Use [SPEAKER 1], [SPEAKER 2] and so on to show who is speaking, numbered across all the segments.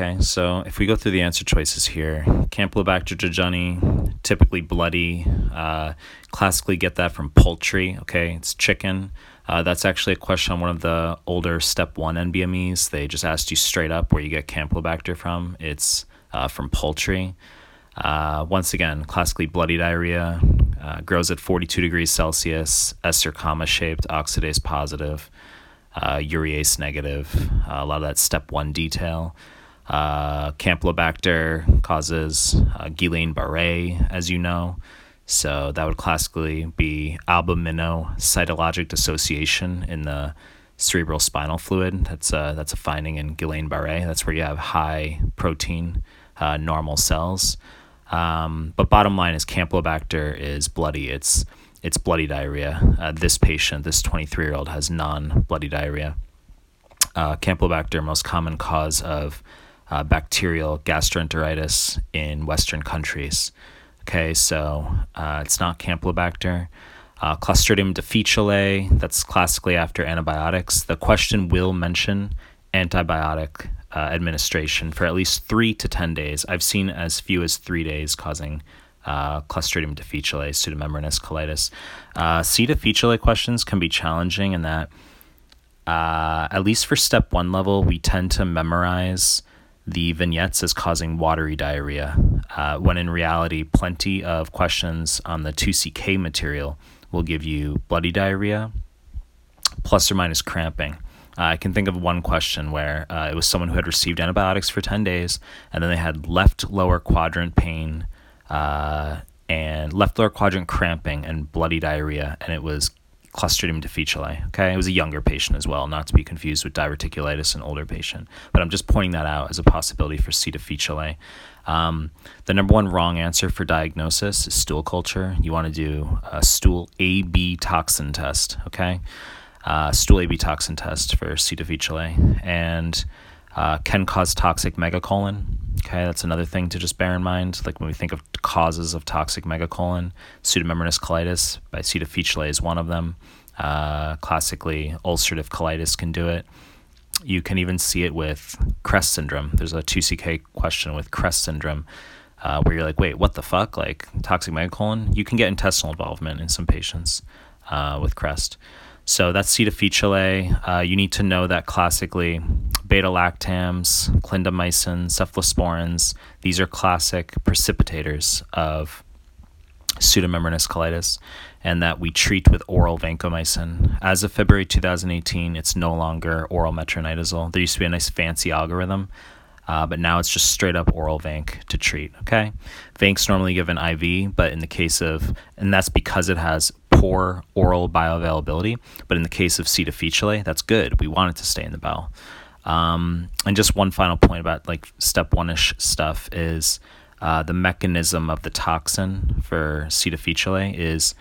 [SPEAKER 1] Okay, so if we go through the answer choices here, Campylobacter jejuni, typically bloody. Uh, classically, get that from poultry. Okay, it's chicken. Uh, that's actually a question on one of the older Step One NBMEs. They just asked you straight up where you get Campylobacter from. It's uh, from poultry. Uh, once again, classically bloody diarrhea uh, grows at 42 degrees Celsius, ester comma shaped, oxidase positive, uh, urease negative. a lot of that Step One detail. Uh, Campylobacter causes uh, Guillain-Barré, as you know. So that would classically be albuminocytologic dissociation in the cerebral spinal fluid. That's a, that's a finding in Guillain-Barré. That's where you have high protein uh, normal cells. Um, but bottom line is Campylobacter is bloody. It's it's bloody diarrhea. Uh, this patient, this 23 year old, has non bloody diarrhea. Uh, Campylobacter, most common cause of uh, bacterial gastroenteritis in Western countries. Okay, so uh, it's not Campylobacter. Uh, Clostridium difficile, that's classically after antibiotics. The question will mention antibiotic uh, administration for at least three to 10 days. I've seen as few as three days causing uh, Clostridium difficile, pseudomembranous colitis. Uh, C. difficile questions can be challenging in that, uh, at least for step one level, we tend to memorize the vignettes as causing watery diarrhea, uh, when in reality, plenty of questions on the 2CK material will give you bloody diarrhea, plus or minus cramping. Uh, I can think of one question where uh, it was someone who had received antibiotics for 10 days, and then they had left lower quadrant pain uh, and left lower quadrant cramping and bloody diarrhea, and it was Clostridium difficile. Okay, it was a younger patient as well, not to be confused with diverticulitis, an older patient. But I'm just pointing that out as a possibility for C. difficile. Um, the number one wrong answer for diagnosis is stool culture. You want to do a stool AB toxin test. Okay, uh, stool AB toxin test for C. difficile, and uh, can cause toxic megacolon. Okay, that's another thing to just bear in mind. Like when we think of causes of toxic megacolon, pseudomembranous colitis by C. difficile is one of them. Uh, classically, ulcerative colitis can do it. You can even see it with CREST syndrome. There's a 2CK question with CREST syndrome uh, where you're like, wait, what the fuck? Like toxic megacolon? You can get intestinal involvement in some patients uh, with CREST. So that's C. difficile. Uh, you need to know that classically beta lactams, clindamycin, cephalosporins, these are classic precipitators of pseudomembranous colitis and that we treat with oral vancomycin. As of February 2018, it's no longer oral metronidazole. There used to be a nice fancy algorithm, uh, but now it's just straight up oral vanc to treat. Okay, vanc's normally given IV, but in the case of, and that's because it has poor oral bioavailability. But in the case of C. difficile, that's good. We want it to stay in the bowel. Um, and just one final point about like step one ish stuff is uh, the mechanism of the toxin for C. difficile is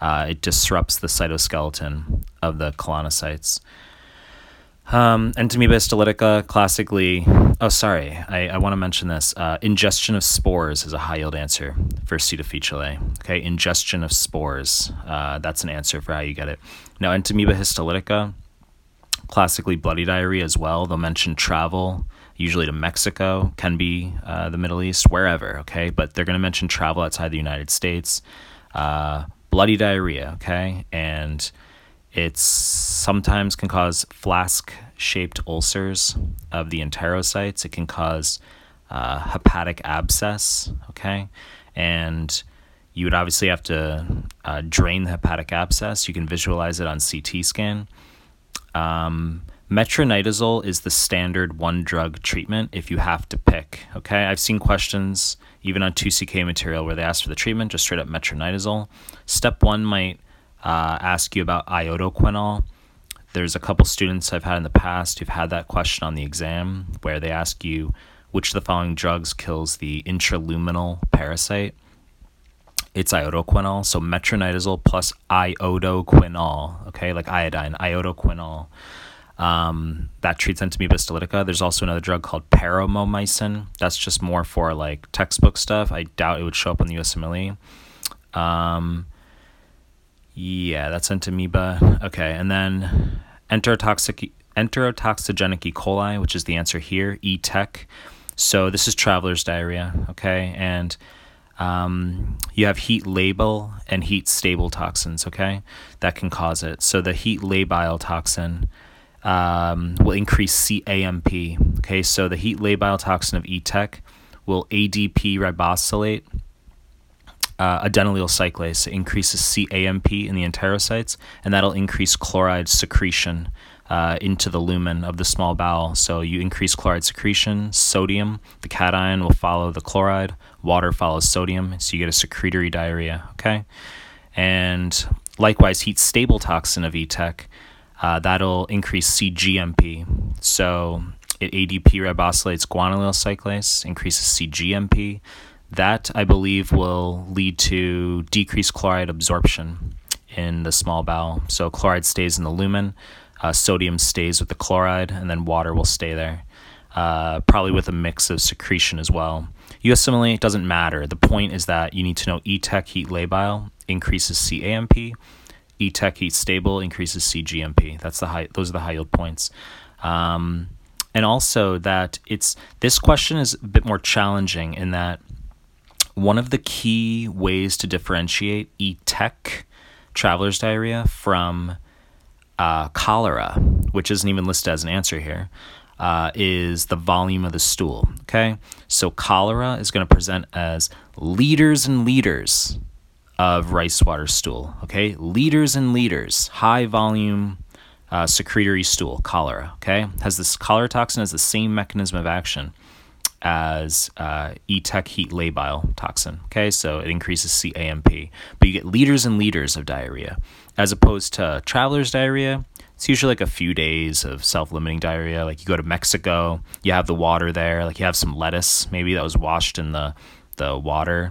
[SPEAKER 1] uh, it disrupts the cytoskeleton of the colonocytes. Um, Entamoeba histolytica, classically, oh, sorry, I, I want to mention this. Uh, ingestion of spores is a high yield answer for C. difficile. Okay, ingestion of spores, uh, that's an answer for how you get it. Now, Entamoeba histolytica, classically bloody diarrhea as well. They'll mention travel, usually to Mexico, can be uh, the Middle East, wherever, okay? But they're going to mention travel outside the United States. Uh, bloody diarrhea, okay? And it sometimes can cause flask shaped ulcers of the enterocytes. It can cause uh, hepatic abscess, okay? And you would obviously have to uh, drain the hepatic abscess. You can visualize it on CT scan. Um, metronidazole is the standard one drug treatment if you have to pick. Okay, I've seen questions even on 2CK material where they ask for the treatment, just straight up metronidazole. Step one might uh, ask you about iodoquinol. There's a couple students I've had in the past who've had that question on the exam where they ask you which of the following drugs kills the intraluminal parasite it's iodoquinol. So metronidazole plus iodoquinol, okay, like iodine, iodoquinol. Um, that treats entamoeba histolytica. There's also another drug called paromomycin. That's just more for like textbook stuff. I doubt it would show up on the USMLE. Um, yeah, that's entamoeba. Okay, and then enterotoxic enterotoxigenic E. coli, which is the answer here, E. tech. So this is traveler's diarrhea, okay? And um, you have heat labile and heat stable toxins, okay? That can cause it. So the heat labile toxin um, will increase CAMP, okay? So the heat labile toxin of ETEC will ADP ribosylate uh, adenylyl cyclase increases CAMP in the enterocytes, and that'll increase chloride secretion uh, into the lumen of the small bowel. So you increase chloride secretion, sodium, the cation will follow the chloride, water follows sodium, so you get a secretory diarrhea, okay? And likewise, heat stable toxin of ETEC, uh, that'll increase CGMP. So it ADP ribosylates guanylyl cyclase, increases CGMP. That, I believe, will lead to decreased chloride absorption in the small bowel. So chloride stays in the lumen, uh, sodium stays with the chloride, and then water will stay there, uh, probably with a mix of secretion as well. USMLE, it doesn't matter. The point is that you need to know ETEC heat labile increases CAMP, ETEC heat stable increases CGMP. That's the high. Those are the high yield points. Um, and also that it's this question is a bit more challenging in that one of the key ways to differentiate ETEC traveler's diarrhea from uh, cholera, which isn't even listed as an answer here, uh, is the volume of the stool. Okay, so cholera is going to present as liters and liters of rice water stool. Okay, liters and liters, high volume uh, secretory stool, cholera. Okay, has this cholera toxin has the same mechanism of action as uh, ETEC heat labile toxin. Okay, so it increases CAMP, but you get liters and liters of diarrhea as opposed to traveler's diarrhea. It's usually like a few days of self limiting diarrhea. Like you go to Mexico, you have the water there, like you have some lettuce maybe that was washed in the, the water,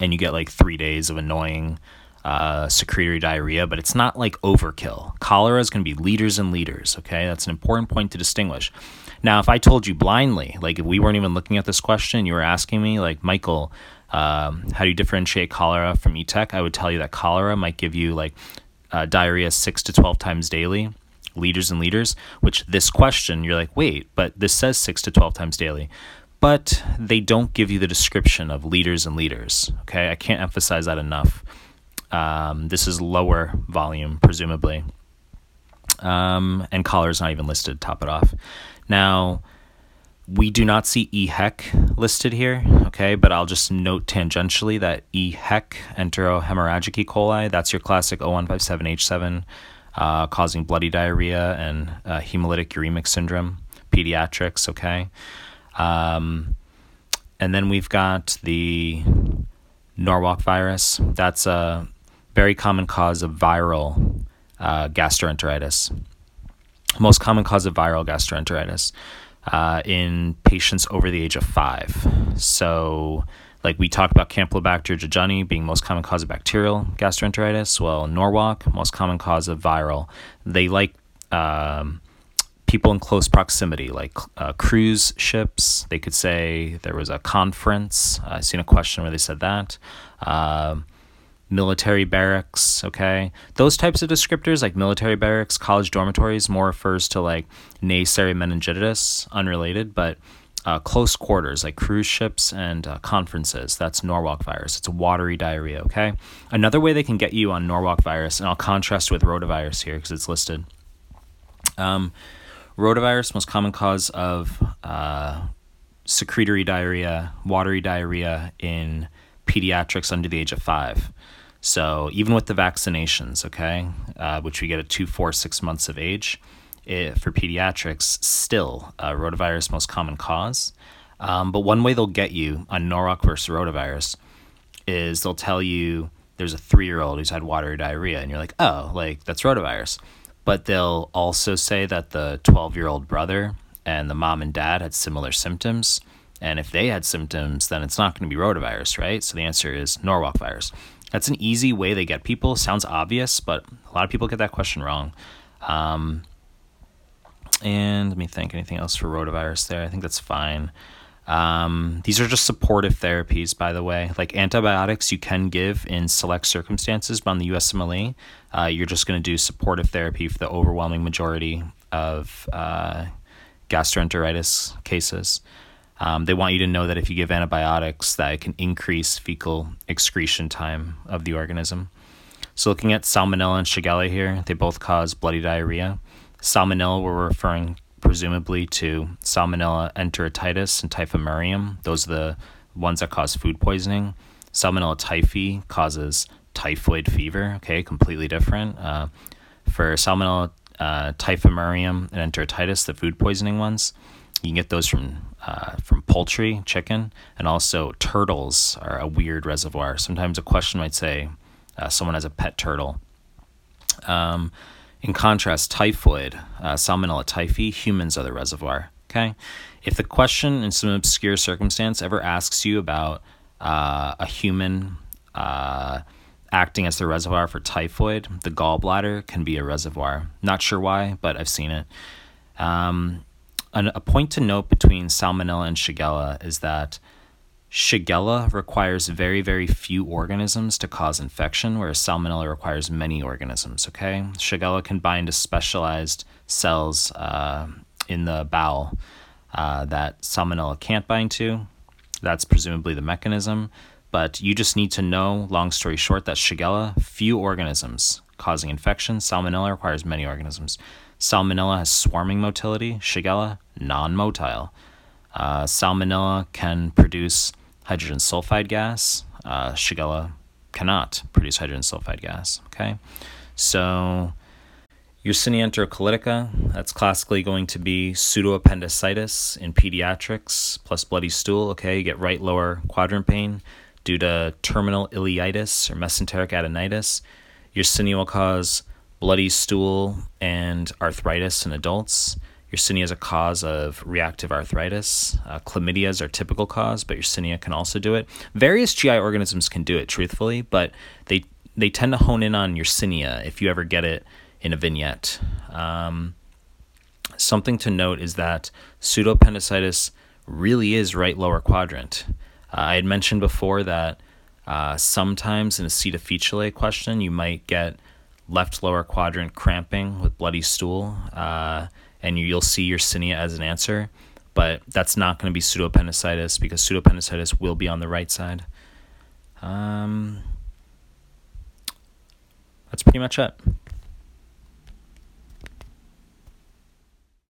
[SPEAKER 1] and you get like three days of annoying uh, secretory diarrhea, but it's not like overkill. Cholera is going to be liters and liters, okay? That's an important point to distinguish. Now, if I told you blindly, like if we weren't even looking at this question, you were asking me, like, Michael, um, how do you differentiate cholera from ETEC? I would tell you that cholera might give you like uh, diarrhea six to 12 times daily, liters and liters, which this question, you're like, wait, but this says six to 12 times daily. But they don't give you the description of liters and liters. Okay, I can't emphasize that enough. Um, this is lower volume, presumably. Um, and cholera is not even listed, top it off. Now, we do not see EHEC listed here, okay, but I'll just note tangentially that EHEC, enterohemorrhagic E. coli, that's your classic O157H7 uh, causing bloody diarrhea and uh, hemolytic uremic syndrome, pediatrics, okay. Um, and then we've got the Norwalk virus. That's a very common cause of viral uh, gastroenteritis. Most common cause of viral gastroenteritis uh, in patients over the age of five. So, like we talked about Campylobacter jejuni being most common cause of bacterial gastroenteritis. Well, Norwalk, most common cause of viral. They like um, people in close proximity, like uh, cruise ships. They could say there was a conference. I've seen a question where they said that. Uh, military barracks, okay? Those types of descriptors, like military barracks, college dormitories, more refers to like Neisseria meningitidis, unrelated, but uh, close quarters, like cruise ships and uh, conferences. That's Norwalk virus. It's a watery diarrhea, okay? Another way they can get you on Norwalk virus, and I'll contrast with rotavirus here because it's listed. Um, rotavirus, most common cause of uh, secretory diarrhea, watery diarrhea in pediatrics under the age of five. So even with the vaccinations, okay, uh, which we get at two, four, six months of age, it, for pediatrics, still uh, rotavirus most common cause. Um, but one way they'll get you on Norwalk versus rotavirus is they'll tell you there's a three year old who's had watery diarrhea, and you're like, oh, like that's rotavirus. But they'll also say that the 12 year old brother and the mom and dad had similar symptoms. And if they had symptoms, then it's not going to be rotavirus, right? So the answer is Norwalk virus. That's an easy way they get people. Sounds obvious, but a lot of people get that question wrong. Um, and let me think anything else for rotavirus there. I think that's fine. Um, these are just supportive therapies, by the way. Like antibiotics, you can give in select circumstances, but on the USMLE, uh, you're just going to do supportive therapy for the overwhelming majority of uh, gastroenteritis cases. Um, they want you to know that if you give antibiotics, that it can increase fecal excretion time of the organism. So, looking at Salmonella and Shigella here, they both cause bloody diarrhea. Salmonella, we're referring presumably to Salmonella enteritidis and Typhimurium. Those are the ones that cause food poisoning. Salmonella typhi causes typhoid fever. Okay, completely different. Uh, for Salmonella uh, typhimurium and enteritidis, the food poisoning ones, you can get those from uh, from poultry, chicken, and also turtles are a weird reservoir. Sometimes a question might say uh, someone has a pet turtle. Um, in contrast, typhoid, uh, Salmonella typhi, humans are the reservoir. Okay, if the question in some obscure circumstance ever asks you about uh, a human uh, acting as the reservoir for typhoid, the gallbladder can be a reservoir. Not sure why, but I've seen it. Um, an, a point to note between Salmonella and Shigella is that Shigella requires very, very few organisms to cause infection, whereas Salmonella requires many organisms. Okay, Shigella can bind to specialized cells uh, in the bowel uh, that Salmonella can't bind to. That's presumably the mechanism. But you just need to know, long story short, that Shigella, few organisms causing infection. Salmonella requires many organisms. Salmonella has swarming motility, Shigella, non motile. Uh, salmonella can produce hydrogen sulfide gas. Uh, Shigella cannot produce hydrogen sulfide gas. Okay, so Yersinia enterocolitica, that's classically going to be pseudoappendicitis in pediatrics plus bloody stool. Okay, you get right lower quadrant pain due to terminal ileitis or mesenteric adenitis. Yersinia will cause bloody stool and arthritis in adults. Yersinia is a cause of reactive arthritis. Uh, is are typical cause, but Yersinia can also do it. Various GI organisms can do it, truthfully, but they they tend to hone in on Yersinia if you ever get it in a vignette. Um, something to note is that pseudoappendicitis really is right lower quadrant. Uh, I had mentioned before that uh, sometimes in a C. difficile question, you might get left lower quadrant cramping with bloody stool, uh, and you, will see your Yersinia as an answer. But that's not going to be pseudoappendicitis because pseudoappendicitis will be on the right side. Um, that's pretty much it.